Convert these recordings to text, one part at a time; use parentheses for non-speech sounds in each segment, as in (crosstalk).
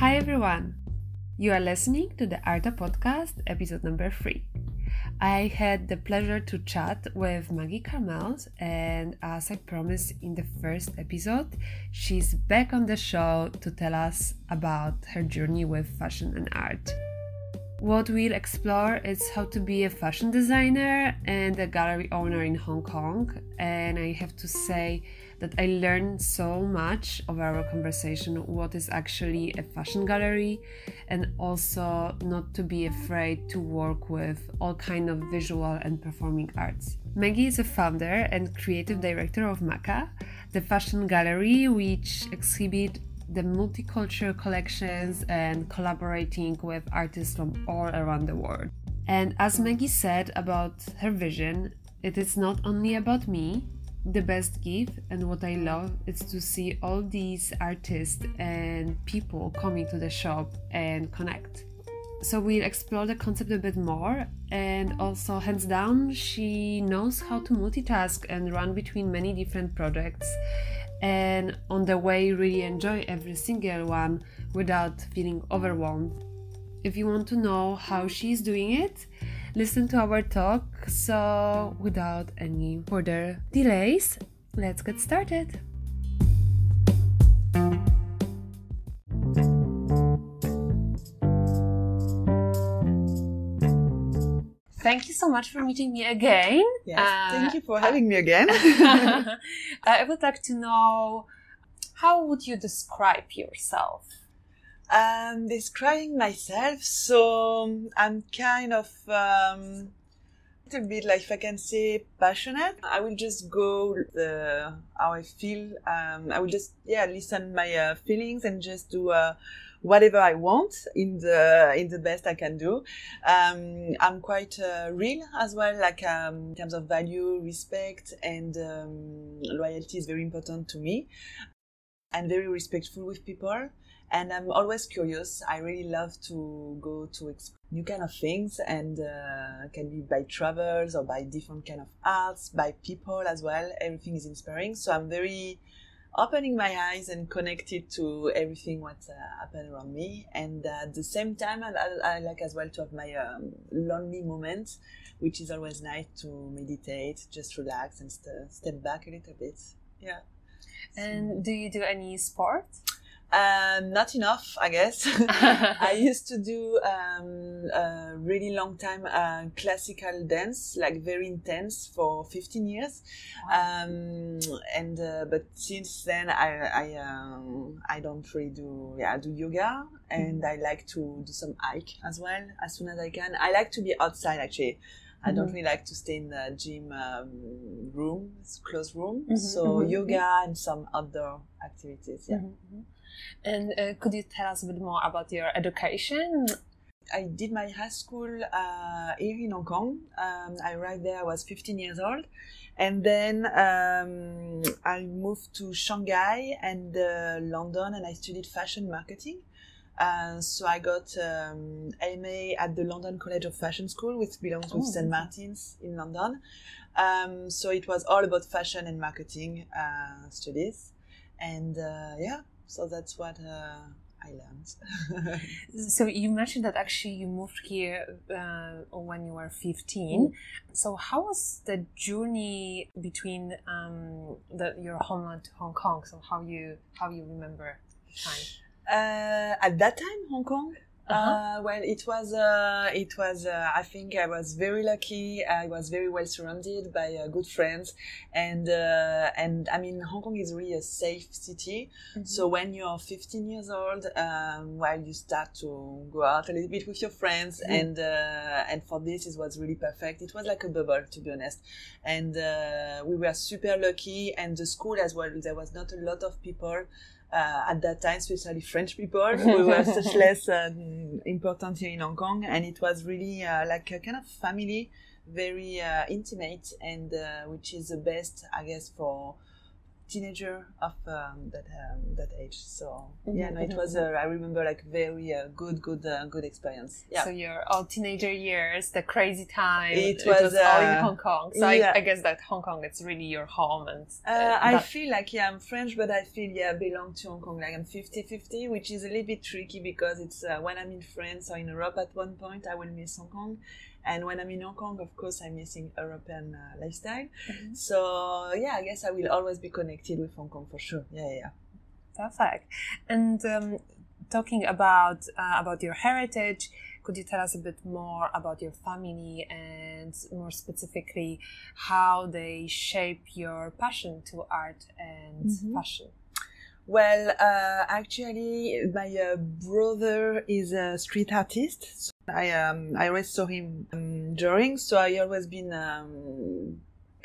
Hi everyone! You are listening to the Arta Podcast, episode number three. I had the pleasure to chat with Maggie Calmels, and as I promised in the first episode, she's back on the show to tell us about her journey with fashion and art. What we'll explore is how to be a fashion designer and a gallery owner in Hong Kong. And I have to say that I learned so much of our conversation what is actually a fashion gallery and also not to be afraid to work with all kind of visual and performing arts. Maggie is a founder and creative director of Maca, the fashion gallery which exhibit the multicultural collections and collaborating with artists from all around the world. And as Maggie said about her vision, it is not only about me. The best gift and what I love is to see all these artists and people coming to the shop and connect. So we'll explore the concept a bit more, and also, hands down, she knows how to multitask and run between many different projects and on the way really enjoy every single one without feeling overwhelmed. If you want to know how she's doing it, listen to our talk. So, without any further delays, let's get started. Thank you so much for meeting me again. Yes, uh, thank you for having me again. (laughs) (laughs) I would like to know how would you describe yourself? Um, describing myself, so I'm kind of um, a little bit like if I can say passionate. I will just go the how I feel. Um, I will just yeah listen my uh, feelings and just do. Uh, whatever I want in the in the best I can do. Um, I'm quite uh, real as well, like um, in terms of value, respect, and um, loyalty is very important to me. I'm very respectful with people, and I'm always curious. I really love to go to new kind of things, and uh, can be by travels or by different kind of arts, by people as well. Everything is inspiring, so I'm very opening my eyes and connected to everything what's uh, happened around me. And uh, at the same time, I, I, like as well to have my um, lonely moments, which is always nice to meditate, just relax and st- step back a little bit. Yeah. And do you do any sport? Um, not enough, I guess. (laughs) I used to do um, a really long time uh, classical dance, like very intense, for 15 years. Wow. Um, and uh, but since then, I I, um, I don't really do yeah I do yoga, and mm-hmm. I like to do some hike as well as soon as I can. I like to be outside actually. I don't mm-hmm. really like to stay in the gym um, room, closed room. Mm-hmm, so mm-hmm. yoga and some outdoor activities. Yeah. Mm-hmm, and uh, could you tell us a bit more about your education? I did my high school uh, here in Hong Kong. Um, I arrived there, I was 15 years old. And then um, I moved to Shanghai and uh, London and I studied fashion marketing. Uh, so I got um, MA at the London College of Fashion School, which belongs with oh, St. Martin's in London. Um, so it was all about fashion and marketing uh, studies. And uh, yeah, so that's what uh, I learned. (laughs) so you mentioned that actually you moved here uh, when you were 15. Mm. So how was the journey between um, the, your homeland to Hong Kong? So how you how you remember the time? Uh, at that time, Hong Kong. Uh-huh. Uh, well, it was, uh, it was, uh, I think I was very lucky. I was very well surrounded by uh, good friends. And, uh, and I mean, Hong Kong is really a safe city. Mm-hmm. So when you're 15 years old, um, well, you start to go out a little bit with your friends. Mm-hmm. And, uh, and for this, it was really perfect. It was like a bubble, to be honest. And, we were super lucky. And the school as well, there was not a lot of people uh, at that time, especially French people (laughs) who were such less um, important here in Hong Kong. And it was really uh, like a kind of family, very uh, intimate, and uh, which is the best, I guess, for teenager of um, that um, that age. So Mhm, yeah, no, it was uh, I remember like very uh, good good uh, good experience. Yeah. So your all teenager years, the crazy time. It was, all in uh, Hong Kong. So yeah. I, I guess that Hong Kong it's really your home and. Uh, I feel like yeah, I'm French, but I feel yeah, I belong to Hong Kong. Like I'm 50-50, which is a little bit tricky because it's uh, when I'm in France or in Europe at one point, I will miss Hong Kong, and when I'm in Hong Kong, of course, I'm missing European uh, lifestyle. Mhm. So yeah, I guess I will always be connected with Hong Kong for sure. Yeah, yeah. yeah. Perfect. And um, talking about uh, about your heritage, could you tell us a bit more about your family and more specifically how they shape your passion to art and Mhm. fashion? Well, uh, actually, my uh, brother is a street artist. So I um, I always saw him um, drawing, so I always been um,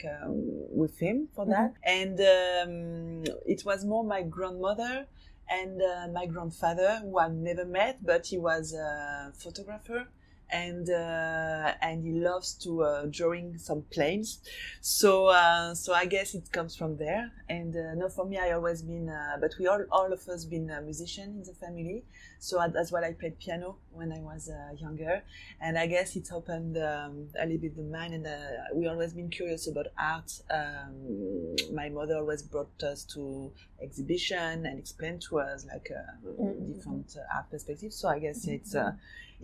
um, with him for that. And um, it was more my grandmother and uh, my grandfather, who I've never met, but he was a photographer. And uh, and he loves to uh, drawing some planes, so uh, so I guess it comes from there. And uh, no, for me, I always been, uh, but we all all of us been a musician in the family. So that's why I played piano when I was uh, younger, and I guess it opened um, a little bit the mind. And uh, we always been curious about art. Um, my mother always brought us to exhibition and explained to us like uh, Mhm. different uh, art perspectives. So I guess it's uh,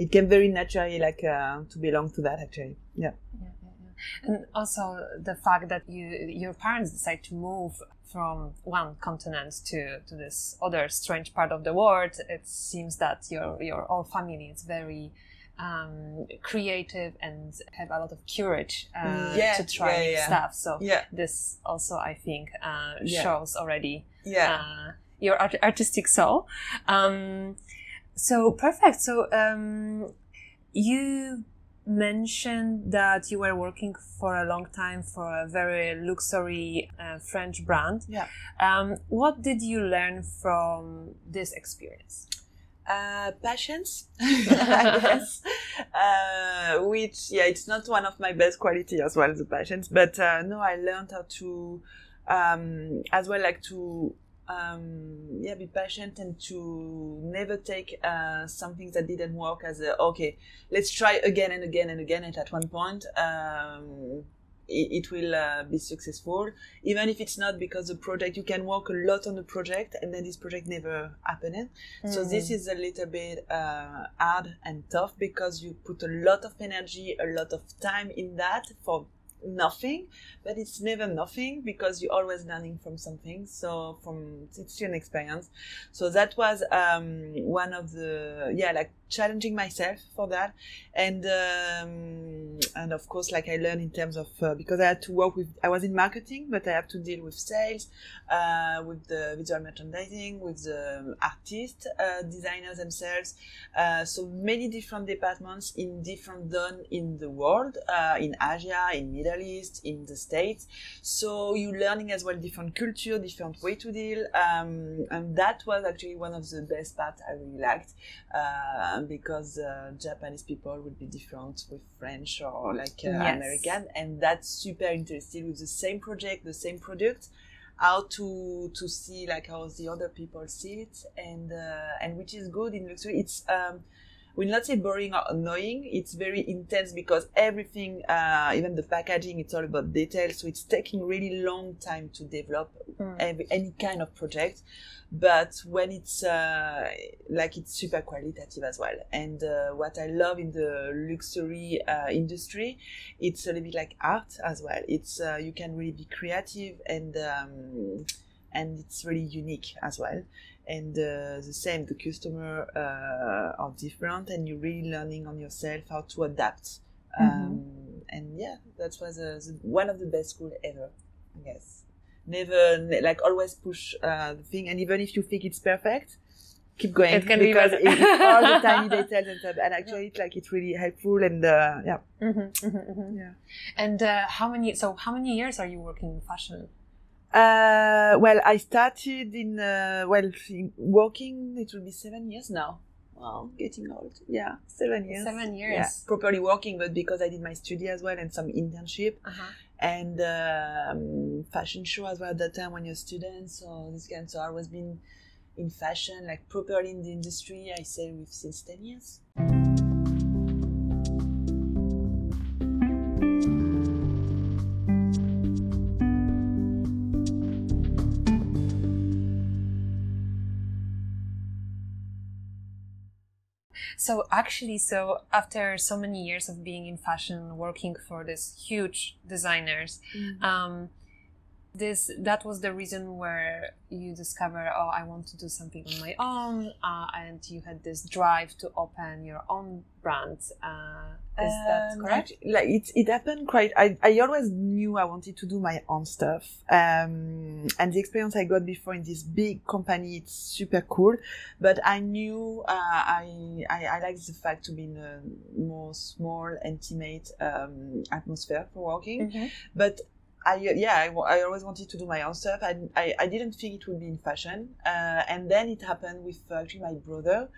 it came very naturally like uh, to belong to that actually. Yeah. Yeah, yeah, yeah. And also the fact that you your parents decide to move from one continent to, to this other strange part of the world, it seems that your your whole family is very um, creative and have a lot of courage uh, Yeah, to try yeah, new yeah. stuff. So Yeah. this also, I think, uh, Yeah. shows already Yeah. uh, your art- artistic soul. Um, so perfect. So um, you mentioned that you were working for a long time for a very luxury uh, French brand. Yeah. Um, what did you learn from this experience? Uh, patience, (laughs) (laughs) I guess. Uh, which, yeah, it's not one of my best quality as well, as the patience. But uh, no, I learned how to, um, as well, like to, um, yeah, be patient and to never take uh, something that didn't work as a okay. Let's try again and again and again. And at one point, um, it, it will uh, be successful even if it's not because the project you can work a lot on the project and then this project never happened so this is a little bit uh, hard and tough because you put a lot of energy, a lot of time in that for nothing, but it's never nothing because you're always learning from something. So from it's an experience. So that was um, one of the yeah like challenging myself for that, and um, and of course like I learned in terms of uh, because I had to work with I was in marketing, but I have to deal with sales, uh, with the visual merchandising, with the artists, uh, designers themselves. Uh, so many different departments in different zone in the world, uh, in Asia, in Middle East, in the States. So you're learning as well different culture, different way to deal, um, and that was actually one of the best parts I really liked uh, because uh, Japanese people would be different with French or like uh, Yes. American, and that's super interesting with the same project, the same product how to to see like how the other people see it and uh, and which is good in luxury it's um will not say boring or annoying it's very intense because everything uh, even the packaging it's all about details. So it's taking really long time to develop Mm. every, any kind of project. But when it's uh, like it's super qualitative as well. And uh, what i love in the luxury uh, industry it's a little bit like art as well. It's uh, you can really be creative and um, and it's really unique as well and uh, the same the customer uh, are different and you're really learning on yourself how to adapt um, and yeah that was uh, the, one of the best school ever i guess never ne- like always push uh, the thing and even if you think it's perfect keep going It can be because better. it's all the (laughs) tiny details and and actually it's like it's really helpful and uh, yeah Mm-hmm, mm-hmm, mm-hmm. yeah And uh, how many? So how many years are you working in fashion? Uh, well, I started in uh, well in working. It will be seven years now. well, getting old. Yeah, seven years. Seven years. Yeah, properly working, but because I did my study as well and some internship Uh-huh. and um, fashion show as well at that time when you're a student. So this kind. So I was been in fashion, like properly in the industry. I say with since ten years. So actually, so after so many years of being in fashion, working for these huge designers, um, this that was the reason where you discover, oh, I want to do something on my own, uh, and you had this drive to open your own brand. Uh, is that Um, correct? Like it, it happened quite. I, I always knew I wanted to do my own stuff, um, and the experience I got before in this big company, it's super cool. But I knew uh, I, I I like the fact to be in a more small, intimate um, atmosphere for working. Mhm. But I yeah I, I always wanted to do my own stuff. I, I, I didn't think it would be in fashion, uh, and then it happened with uh, actually my brother,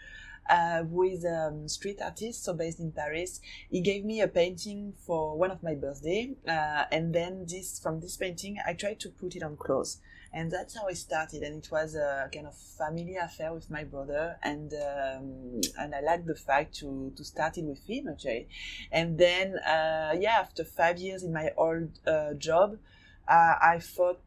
uh, a um, street artist, so based in Paris. He gave me a painting for one of my birthday, uh, and then this from this painting I tried to put it on clothes, and that's how it started. And it was a kind of family affair with my brother, and um, and I liked the fact to to start it with him actually. And then, uh, yeah, after five years in my old uh, job, uh, I thought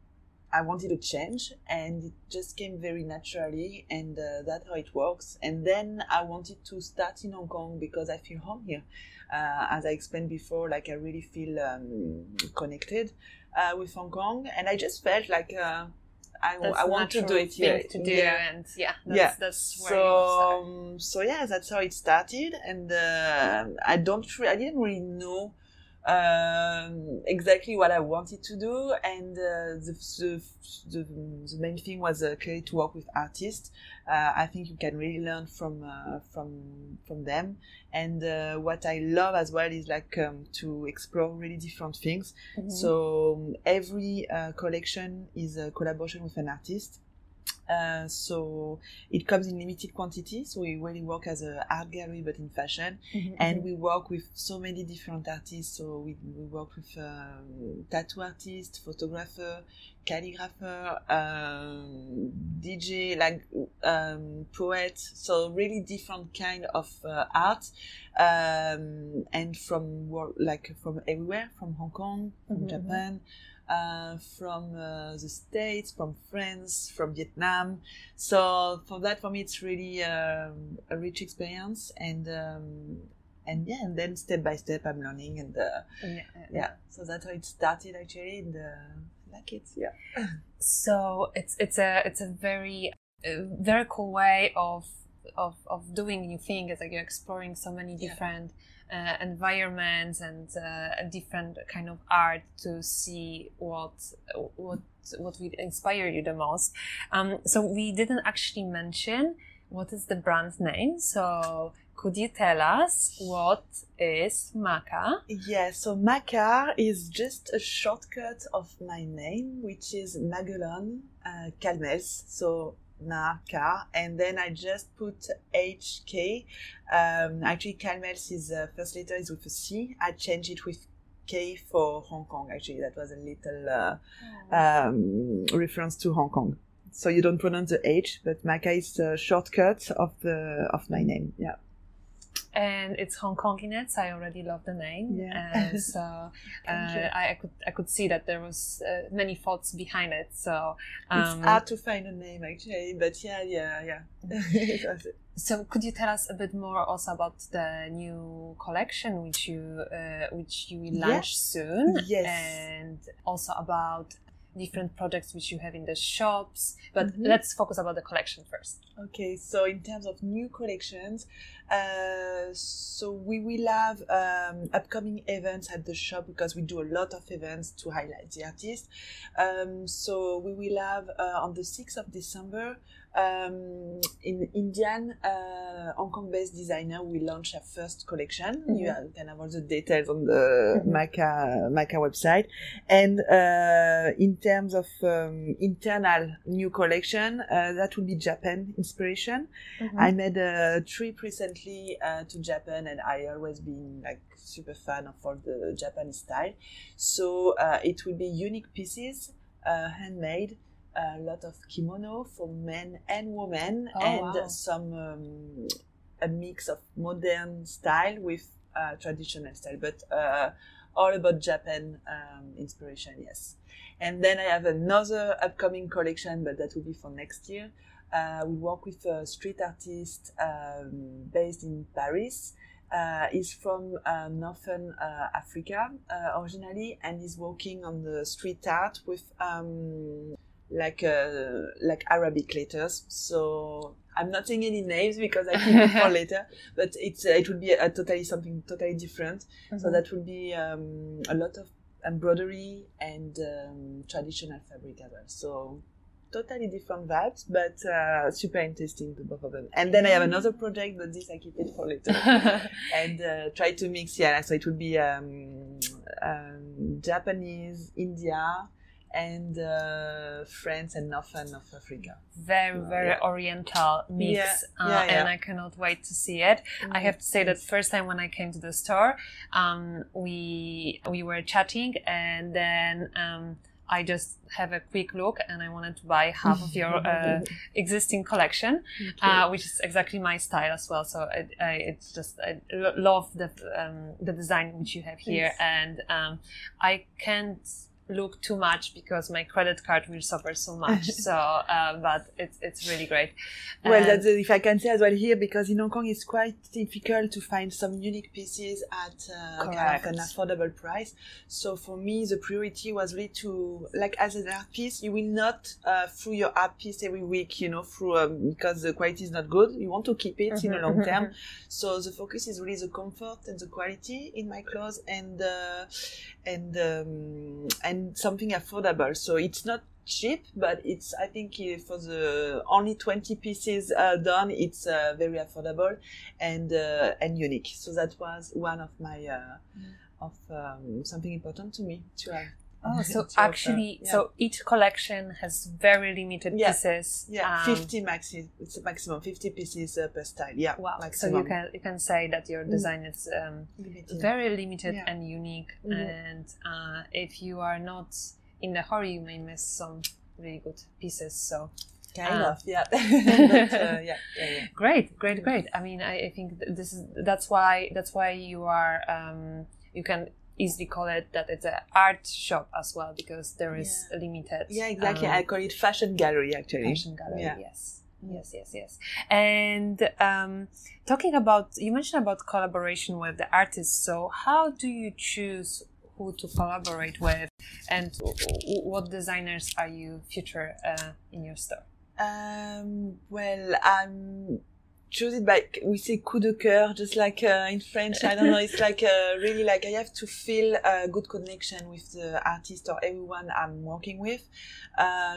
I wanted to change, and it just came very naturally, and uh, that's how it works. And then I wanted to start in Hong Kong because I feel home here. Uh, as I explained before, like I really feel um, connected uh, with Hong Kong, and I just felt like uh, I, I want to do it here. to do, Yeah and yeah, that's, yeah. that's where so um, so yeah, that's how it started, and uh, I don't I didn't really know um, exactly what I wanted to do, and uh, the, the, the the main thing was uh, clearly to work with artists. Uh, I think you can really learn from uh, from from them, and uh, what I love as well is like um, to explore really different things. Mhm. So um, every uh, collection is a collaboration with an artist. Uh, so it comes in limited quantity. So we really work as a art gallery, but in fashion, Mhm, and mhm. we work with so many different artists. So we, we work with um, tattoo artist, photographer, calligrapher, um, DJ, like um, poet. So really different kind of uh, art, um, and from like from everywhere, from Hong Kong, from Mhm, mhm. Japan. Uh, from uh, the States, from France, from Vietnam. So for that, for me, it's really um, a rich experience, and um, and yeah, and then step by step, I'm learning, and uh, Yeah, yeah. So that's how it started actually, and uh, I like it. Yeah. (laughs) so it's it's a it's a very uh, very cool way of of of doing new things like you're exploring so many Yeah. Uh, environments and uh, different kind of art to see what what what will inspire you the most um, so we didn't actually mention what is the brand name so could you tell us what is Maca? Yeah, so Macar is just a shortcut of my name, which is Magali uh, Calmels. So Macar, and then I just put HK. Um, actually, Calmels is uh, first letter is with a C. I changed it with K for Hong Kong. Actually, that was a little uh, um, reference to Hong Kong. So you don't pronounce the H, but Maca is a shortcut of the of my name. Yeah. And it's Hong Kong in it. So I already love the name. Yeah. (laughs) Uh, so uh. I, I could I could see that there was uh, many thoughts behind it. So um, it's hard to find a name actually, but yeah, yeah, yeah. (laughs) So could you tell us a bit more also about the new collection which you uh, which you will launch soon? Yes. and also about different products which you have in the shops. But Mhm. let's focus about the collection first. Okay, so in terms of new collections, uh, so we will have um, upcoming events at the shop because we do a lot of events to highlight the artist. Um, so we will have uh, on the 6th of December um, in Indian uh, Hong Kong-based designer will launch her first collection. Mhm. You can have all the details on the Mhm. Maca Maca website. And uh, in terms of um, internal new collection, uh, that will be Japan inspiration. Mhm. I made a trip recently uh, to Japan, and I always been like super fan of all the Japanese style. So uh, it will be unique pieces, uh, handmade, a lot of kimono for men and women, Oh, and wow. some um, a mix of modern style with uh, traditional style, but uh, all about Japan um, inspiration. Yes. And then I have another upcoming collection, but that will be for next year. Uh, we work with a street artist um, based in Paris. Uh, he's from uh, Northern uh, Africa uh, originally, and he's working on the street art with um, like uh, like Arabic letters. So I'm not saying any names because I keep it for later. But it's uh, it would be a, totally something totally different. So Mhm. that would be um, a lot of embroidery and um, traditional fabric as well. So totally different vibes, but uh, super interesting to both of them. And then I have another project, but this I keep it for later. (laughs) and uh, try to mix, yeah. So it would be um, um, Japanese, India, and uh, France and Northern North Africa. very very Yeah. oriental mix Yeah, uh, yeah, and i cannot wait to see it i have to say that first time when i came to the store um, we we were chatting and then um, I just have a quick look and I wanted to buy half of your uh, (laughs) existing collection, uh, which is exactly my style as well. So I, I, it's just I lo- love the um, the design which you have here, Thanks. and um, I can't look too much because my credit card will suffer so much. (laughs) so, uh, but it's it's really great. Well, And- that's if I can say as well here, because in Hong Kong it's quite difficult to find some unique pieces at uh, kind of an affordable price. So for me, the priority was really to, like, as an art piece, you will not uh, through your art piece every week, you know, through um, because the quality is not good. You want to keep it in the Mhm, long mhm, term. So the focus is really the comfort and the quality in my clothes and uh, and um, and something affordable. So it's not cheap, but it's I think uh, for the only twenty pieces uh, done, it's uh, very affordable and uh, and unique. So that was one of my uh, of um, something important to me to have. Oh, so (laughs) actually, Yeah. so each collection has very limited Yeah. pieces. Yeah, um, fifty maxi. It's a maximum fifty pieces uh, per style. Yeah, Wow. So you can you can say that your Mm. design is um, Limited. very limited Yeah. and unique. Mhm. And uh, if you are not in the hurry, you may miss some really good pieces. So kind uh, of. Yeah, (laughs) but, uh, (laughs) yeah, yeah, great, great, great. I mean, I, I think th- this is that's why that's why you are um, you can easily call it that it's an art shop as well because there is a limited. Yeah, exactly. um, I call it fashion gallery actually. fashion gallery. Yeah. Yes. Yes, yes, yes. And um, talking about, you mentioned about collaboration with the artists. So, how do you choose who to collaborate with, and what designers are you future uh, in your store? Um, well, I'm choose it by we say coup de cœur, just like uh, in French. I don't know. It's like uh, really like I have to feel a good connection with the artist or everyone I'm working with,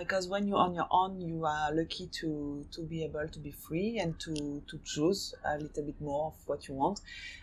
because when you're on your own, you are lucky to to be able to be free and to to choose a little bit more of what you want,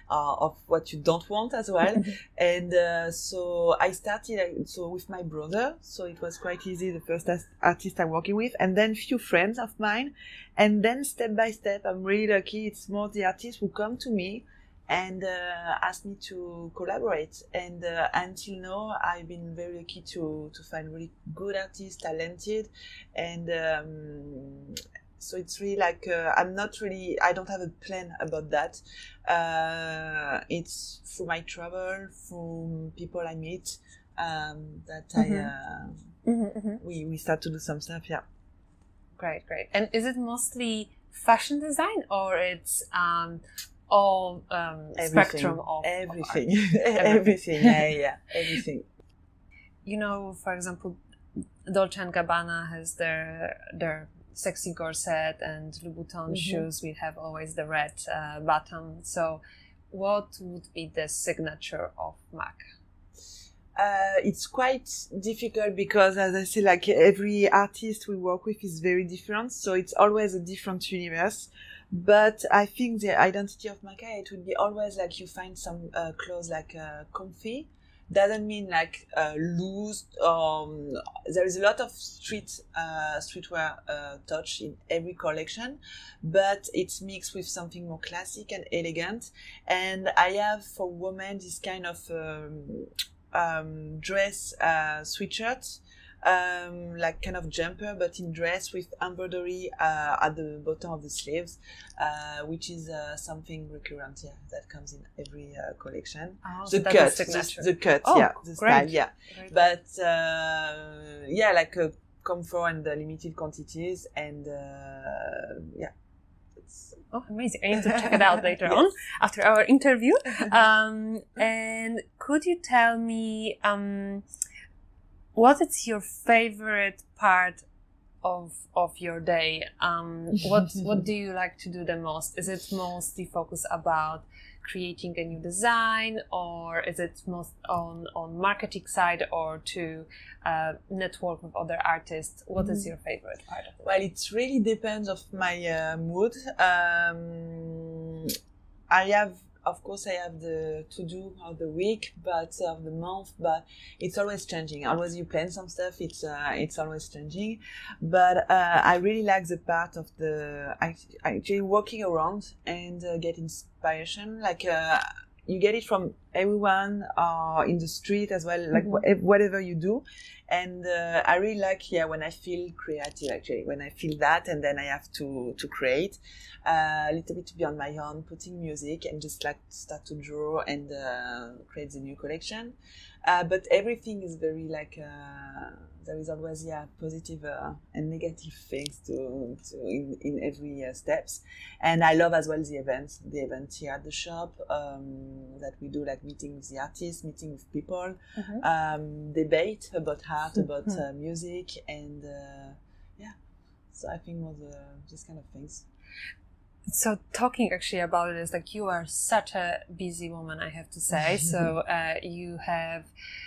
uh, of what you don't want as well. (laughs) and uh, so I started uh, so with my brother. So it was quite easy. The first artist I'm working with, and then few friends of mine, and then step by step, I'm really lucky. It's more the artists who come to me and uh, ask me to collaborate. And uh, until now, I've been very lucky to to find really good artists, talented, and. Um, so it's really like uh, I'm not really I don't have a plan about that. Uh, it's through my travel, through people I meet, um, that Mhm. I uh, Mm-hmm, we we start to do some stuff. Yeah. Great, great. And is it mostly fashion design or it's um, all um, spectrum of of (laughs) (laughs) everything, everything, yeah, yeah, (laughs) everything. you know, for example, Dolce and Gabbana has their their sexy corset, and Louboutin Mhm. shoes will have always the red uh, bottom. So, what would be the signature of MAC? Uh, it's quite difficult because, as I say, like every artist we work with is very different, so it's always a different universe. But I think the identity of Maca it would be always like you find some uh, clothes like uh, comfy, doesn't mean like uh, loose. Um, there is a lot of street uh, streetwear uh, touch in every collection, but it's mixed with something more classic and elegant. And I have for women this kind of um, um, dress uh, sweatshirt um, like kind of jumper, but in dress with embroidery uh, at the bottom of the sleeves, uh, which is uh, something recurrent, yeah, that comes in every uh, collection. Oh, the so cut, the, the cut, Oh, yeah, the great. style, yeah. Great. But uh, yeah, like a comfort and limited quantities, and uh, yeah. It's, Oh, amazing. I need to check it out (laughs) later on after our interview. (laughs) Um, and could you tell me um, what is your favorite part of of your day? Um, what (laughs) what do you like to do the most? Is it mostly focused about creating a new design, or is it most on on marketing side, or to uh, network with other artists? What is your favorite part of it? Well, it really depends of my uh, mood. Um, I have, of course, I have the to do of the week, but of the month, but it's always changing. Always you plan some stuff. It's uh, it's always changing, but uh, I really like the part of the act- actually walking around and uh, get inspiration. Like uh, you get it from everyone uh, in the street as well, like Mhm. wha- whatever you do. And uh, I really like, yeah, when I feel creative, actually, when I feel that, and then I have to to create uh, a little bit to be on my own, putting music and just like start to draw and uh, create the new collection. Uh, but everything is very like uh, there is always yeah positive uh, and negative things to, to in, in every uh, steps and i love as well the events the events here at the shop um, that we do like meeting with the artists meeting with people Mhm. um, debate about art (laughs) about Mhm. uh, music and uh, yeah so i think more the these kind of things so talking actually about it is like you are such a busy woman i have to say. (laughs) So uh, you have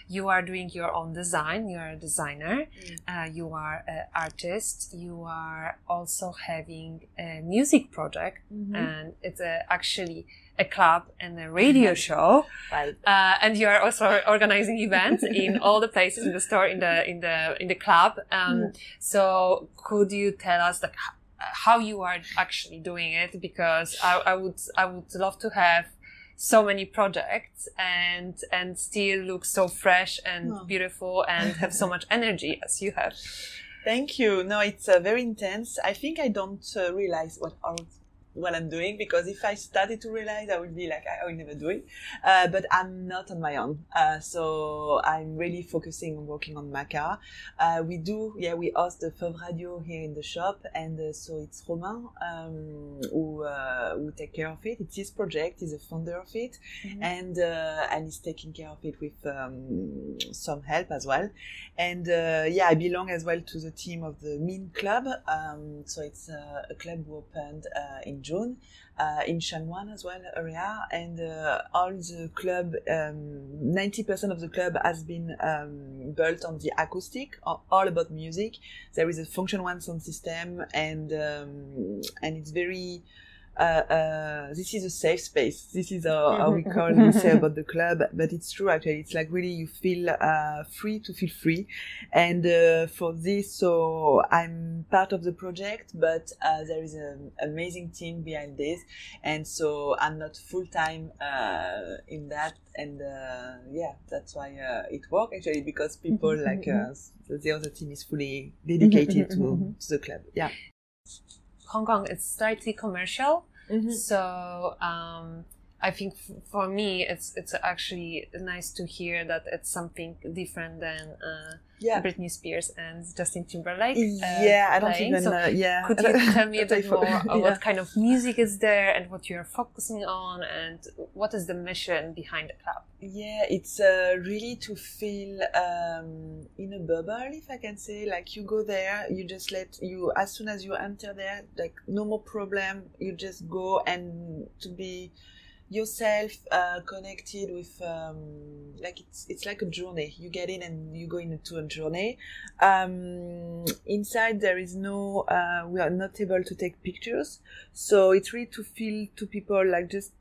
you are doing your own design. You are a designer. Uh, you are an artist. You are also having a music project. And it's a, actually a club and a radio (laughs) show. Right. Uh, and you are also organizing events (laughs) in all the places in the store in the in the in the club. Um, Yeah. so could you tell us like how you are actually doing it because I, I would i would love to have so many projects and and still look so fresh and Oh. beautiful and have so much energy as you have Thank you. No, it's uh, very intense. I think I don't uh, realize what what I'm doing because if I started to realize, I would be like, I will never do it. Uh, but I'm not on my own. Uh, so I'm really focusing on working on Maca. Uh, we do, yeah, we host the Fauve Radio here in the shop, and uh, so it's Romain um, who uh, who take care of it. It's his project. He's a founder of it, and uh, and he's taking care of it with um, some help as well. And uh, yeah, I belong as well to the team of the Mean Club. Um, so it's uh, a club who opened uh, June uh, in Sheung Wan as well area, and uh, all the club, um, ninety percent of the club has been um, built on the acoustic, all about music. There is a Funktion-One sound system, and um, and it's very. Uh, uh, this is a safe space. This is how, how we (laughs) call we say about the club, but it's true actually. It's like really you feel uh, free to feel free, and uh, for this, so I'm part of the project, but uh, there is an amazing team behind this, and so I'm not full time uh, in that, and uh, yeah, that's why uh, it works actually because people like uh, the other team is fully dedicated to, to the club. Yeah. Hong kong is slightly commercial Mm-hmm. So um, I think f- for me, it's it's actually nice to hear that it's something different than uh, Yeah. Britney Spears and Justin Timberlake. uh, yeah, I don't playing. even. So uh, yeah. could you tell me (laughs) a bit more (laughs) yeah. what kind of music is there and what you are focusing on and what is the mission behind the club? Yeah, it's uh, really to feel um, in a bubble, if I can say. Like you go there, you just let you as soon as you enter there, like no more problem. You just go and to be yourself, uh, connected with um, like it's it's like a journey. You get in and you go into a journey. Um, inside there is no, uh, we are not able to take pictures, so it's really to feel to people like just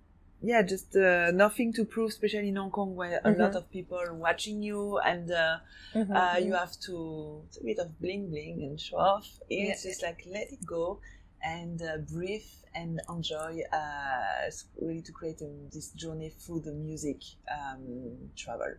yeah, just uh, nothing to prove, especially in Hong Kong where a Mhm. lot of people are watching you and uh, Mhm, uh, you mhm. have to it's a bit of bling bling and show off. It's Yeah. just like let it go and uh, breathe and enjoy. Uh, really to create um, this journey through the music um, travel.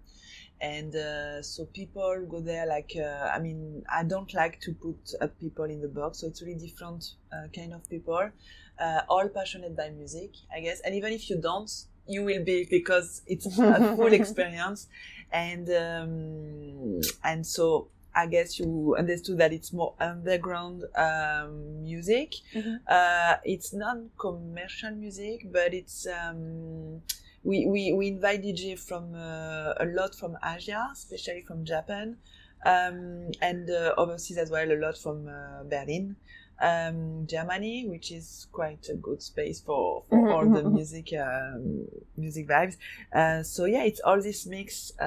And uh, so people go there like uh, I mean I don't like to put uh, people in the box, so it's really different uh, kind of people, uh, all passionate by music, I guess. And even if you don't, you will be because it's a full (laughs) experience and um, and so I guess you understood that it's more underground um, music. Mhm. Uh, it's non-commercial music, but it's um, we, we we invite DJ from uh, a lot from Asia, especially from Japan, um, and uh, overseas as well, a lot from uh, Berlin. Um, Germany, which is quite a good space for, for Mhm, all mhm, the mhm. music um, music vibes. Uh, so yeah, it's all this mix. Uh,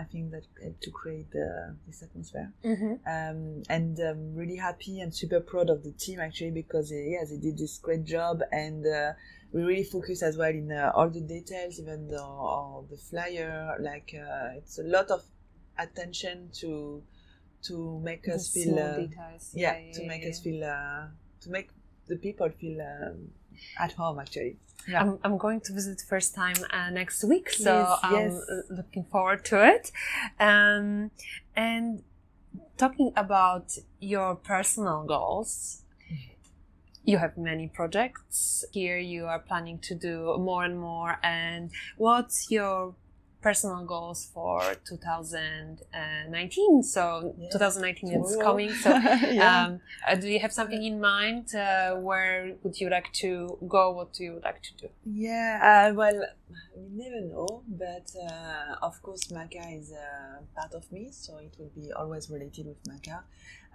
I think that helped to create uh, this atmosphere. Mhm. Um, and I'm really happy and super proud of the team actually because uh, yeah, they did this great job and uh, we really focus as well in uh, all the details, even the the flyer. Like uh, it's a lot of attention to to make The us feel uh, details. yeah, to make us feel uh, to make the people feel um, at home actually. Yeah. I'm, I'm going to visit first time uh, next week, so Yes, I'm yes. uh, looking forward to it. Um, and talking about your personal goals, you have many projects. Here you are planning to do more and more. And what's your personal goals for 2019? So Yeah. 2019 is coming. So (laughs) yeah. um, uh, do you have something in mind? Uh, where would you like to go? What do you like to do? Yeah, uh, well, we never know, but uh, of course, Maca is a part of me, so it will be always related with Maca.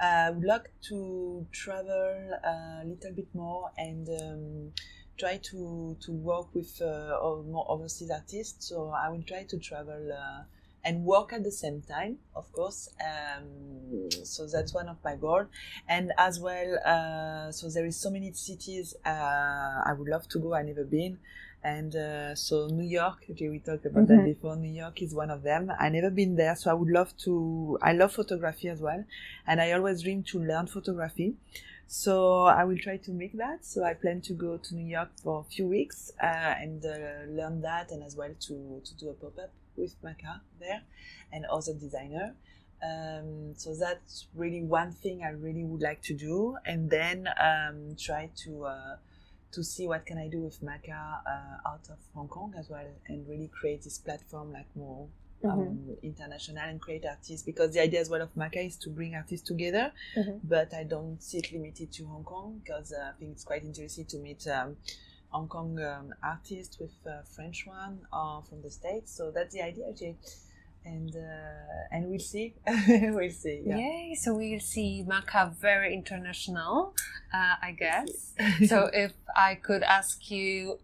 Uh, I would like to travel a little bit more and um, try to, to work with uh, more overseas artists. So I will try to travel uh, and work at the same time, of course. Um, so that's one of my goals. And as well, uh, so there is so many cities uh, I would love to go. I never been, and uh, so New York. Okay, we talked about Mhm. that before. New York is one of them. I never been there, so I would love to. I love photography as well, and I always dream to learn photography. So I will try to make that. So I plan to go to New York for a few weeks uh, and uh, learn that, and as well to to do a pop up with Maca there and other designer. Um, so that's really one thing I really would like to do, and then um, try to uh, to see what can I do with Maca uh, out of Hong Kong as well, and really create this platform like more um, international and create artists. Because the idea as well of Maca is to bring artists together, Mhm. but I don't see it limited to Hong Kong because uh, I think it's quite interesting to meet. Um, Hong Kong um, artists with uh, French one or from the States, so that's the idea, actually. And uh, and we'll see, (laughs) we'll see. Yeah. Yay! So we will see Maca very international, uh, I guess. (laughs) so if I could ask you,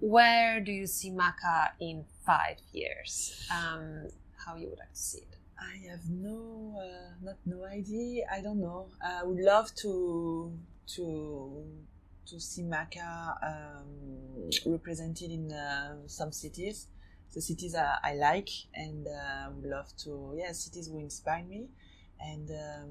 where do you see Maca in five years? Um, how you would like to see it? I have no, uh, not no idea. I don't know. I would love to to to see Maca um, represented in uh, some cities. The cities I, I like, and uh, would love to. Yeah, cities will inspire me, and um,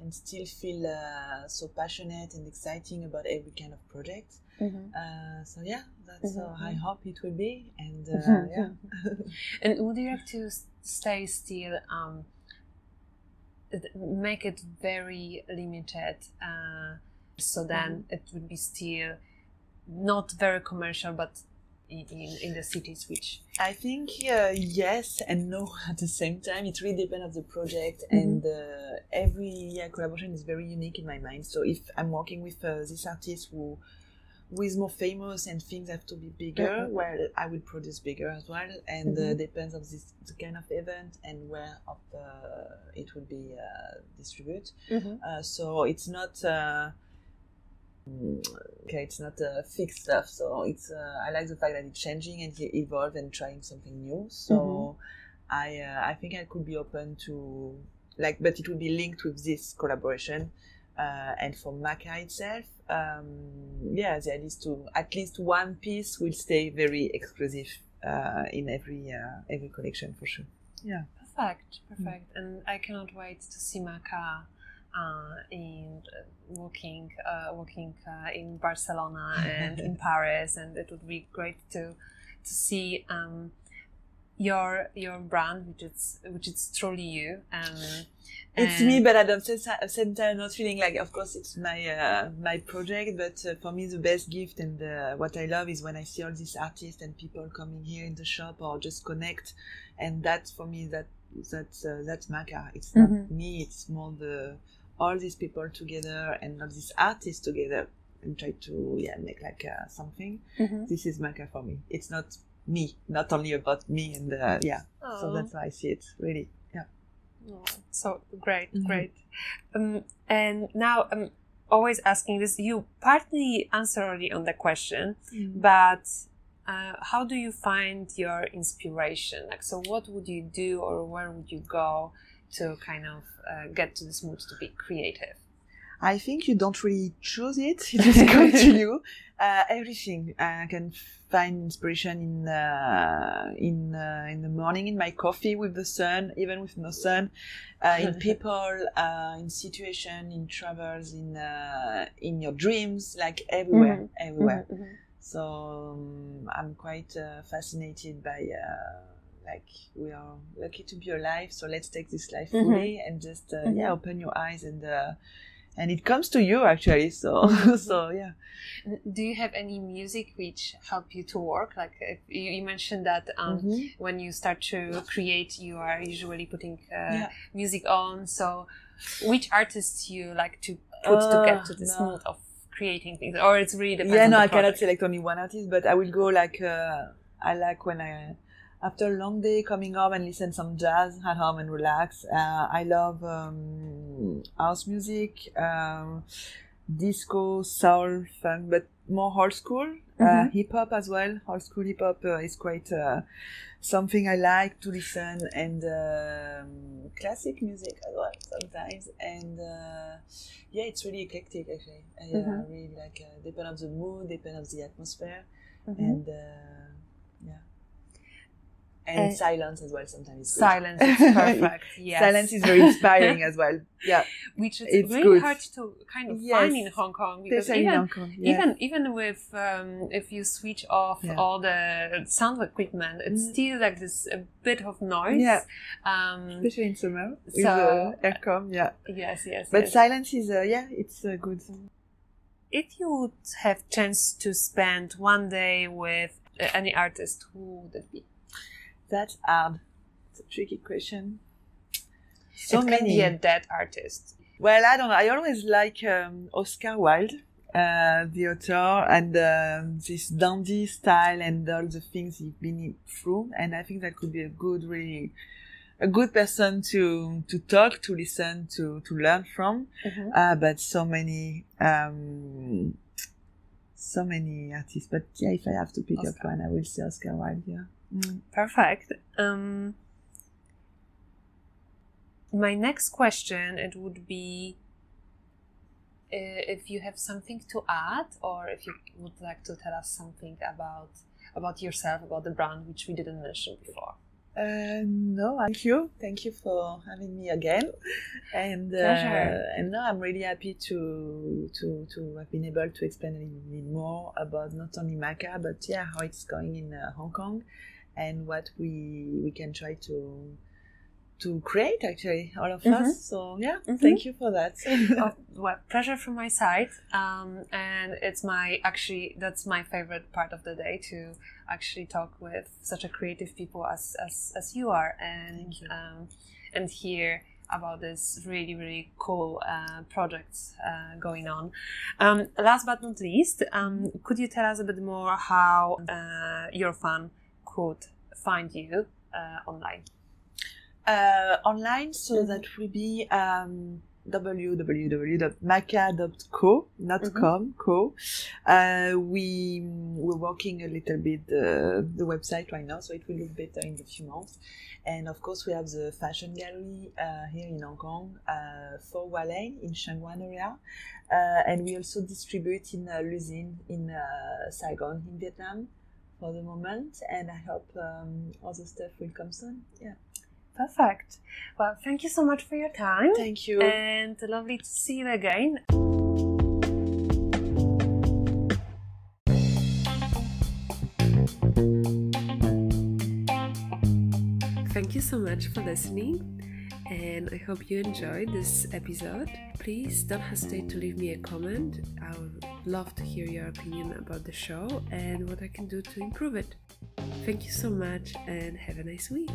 and still feel uh, so passionate and exciting about every kind of project. Uh, so yeah, that's uh, I Mhm. hope it will be, and uh, Mhm. yeah. (laughs) And would you like to stay still? Um, make it very limited, uh, so then it would be still not very commercial, but in, in, the cities which I think uh, yes and no (laughs) at the same time. It really depends on the project, and uh, every yeah, collaboration is very unique in my mind. So if I'm working with uh, this artist who is more famous and things have to be bigger, Mhm. well, I will produce bigger as well, and uh, Mhm. depends of this the kind of event and where of uh, it will be uh, distributed. Uh, so it's not. Uh, mm, Okay, it's not uh, fixed stuff. So it's. Uh, I like the fact that it's changing and it evolve and trying something new. So Mhm. I. Uh, I think I could be open to like, but it will be linked with this collaboration. Uh, and for Maca itself, um, yeah, the idea is to at least one piece will stay very exclusive uh, in every uh, every collection for sure. Yeah. Perfect, perfect. Mm. And I cannot wait to see Maca uh, in uh, walking uh, working uh, in Barcelona and in (laughs) Paris, and it would be great to to see um, your your brand, which is which is truly you. Um, it's me, but at the same time, not feeling like, of course, it's my uh, my project. But uh, for me, the best gift and uh, what I love is when I see all these artists and people coming here in the shop or just connect, and that for me that that's uh, that's Maca. It's not mm-hmm. me. It's more the all these people together and all these artists together and try to yeah make like uh, something. Mm-hmm. This is Maca for me. It's not me, not only about me and uh, yeah. Oh. So that's how I see it, really. Yeah. Oh, so great, mm-hmm. great. Um, and now I'm always asking this. You partly answered already on the question, mm-hmm. but uh, how do you find your inspiration? Like, so what would you do, or where would you go to kind of uh, get to this mood to be creative? I think you don't really choose it; (laughs) it just comes to you. (laughs) Uh, everything I can find inspiration in uh, in uh, in the morning in my coffee with the sun, even with no sun, uh, in (laughs) people, uh, in situation, in travels, in uh, in your dreams, like everywhere, mm-hmm. everywhere. Mm-hmm, mm-hmm. So um, I'm quite fascinated by like we are lucky to be alive so let's take this life mm-hmm. fully and just uh, mm-hmm. yeah open your eyes and uh, and it comes to you actually so (laughs) so yeah do you have any music which help you to work like you, you, mentioned that um, mm-hmm. when you start to create you are usually putting uh, yeah. music on so which artists you like to put to get to this no. mood of creating things or it's really depends yeah no i cannot select only one artist but i will go like uh, i like when i after a long day coming home and listen some jazz at home and relax. Uh, I love um, house music, um, disco, soul, funk, but more old school. Uh, mm-hmm. Uh, hip hop as well. Old school hip hop uh, is quite uh, something I like to listen, and um, classic music as well sometimes. And uh, yeah, it's really eclectic actually. I mm-hmm. really like depend on the mood, depend on the atmosphere, mm-hmm. and and uh, silence as well sometimes silence is (laughs) perfect yes silence is very inspiring as well (laughs) yeah which is it's really good. hard to kind of yes. find in hong kong because even kong, yes. even even with um, if you switch off yeah. all the sound equipment it's mm. still like this a bit of noise yeah um, especially in summer with so, uh, aircon yeah yes yes but yes. silence is uh, yeah it's uh, good if you would have chance to spend one day with uh, any artist who would it be that's hard. It's a tricky question. So it many. Can be a dead artist. Well, I don't know. I always like um, Oscar Wilde, uh, the author, and uh, this dandy style and all the things he's been through. And I think that could be a good, really, a good person to to talk, to listen, to to learn from. Mm-hmm. Uh, but so many. Um, so many artists, but yeah, if I have to pick Oscar. up one, I will say Oscar Wilde. Yeah. Mm, perfect. Um, my next question it would be uh, if you have something to add or if you would like to tell us something about about yourself about the brand which we didn't mention before uh, no, thank you. Thank you for having me again. And uh, and now I'm really happy to to to have been able to explain a little bit more about not only Maca but yeah how it's going in uh, Hong Kong and what we we can try to to create actually all of mm-hmm. us so yeah mm-hmm. thank you for that (laughs) oh, (laughs) well pleasure from my side um, and it's my actually that's my favorite part of the day to actually talk with such a creative people as as, as you are and you. Um, and hear about this really really cool uh, projects uh, going on um, last but not least um, could you tell us a bit more how uh, your fan could find you uh, online? Uh, online, so mm-hmm. that will be um, www.maca.co, not Mhm. com, co. Uh, we we're working a little bit uh, the website right now, so it will look better in a few months. And of course, we have the fashion gallery uh, here in Hong Kong uh, for Wale in Sheung Wan area, uh, and we also distribute in uh, Luzin in uh, Saigon in Vietnam for the moment. And I hope um, other stuff will come soon. Yeah. Perfect. Well, thank you so much for your time. Thank you. And lovely to see you again. Thank you so much for listening, and I hope you enjoyed this episode. Please don't hesitate to leave me a comment. I would love to hear your opinion about the show and what I can do to improve it. Thank you so much, and have a nice week.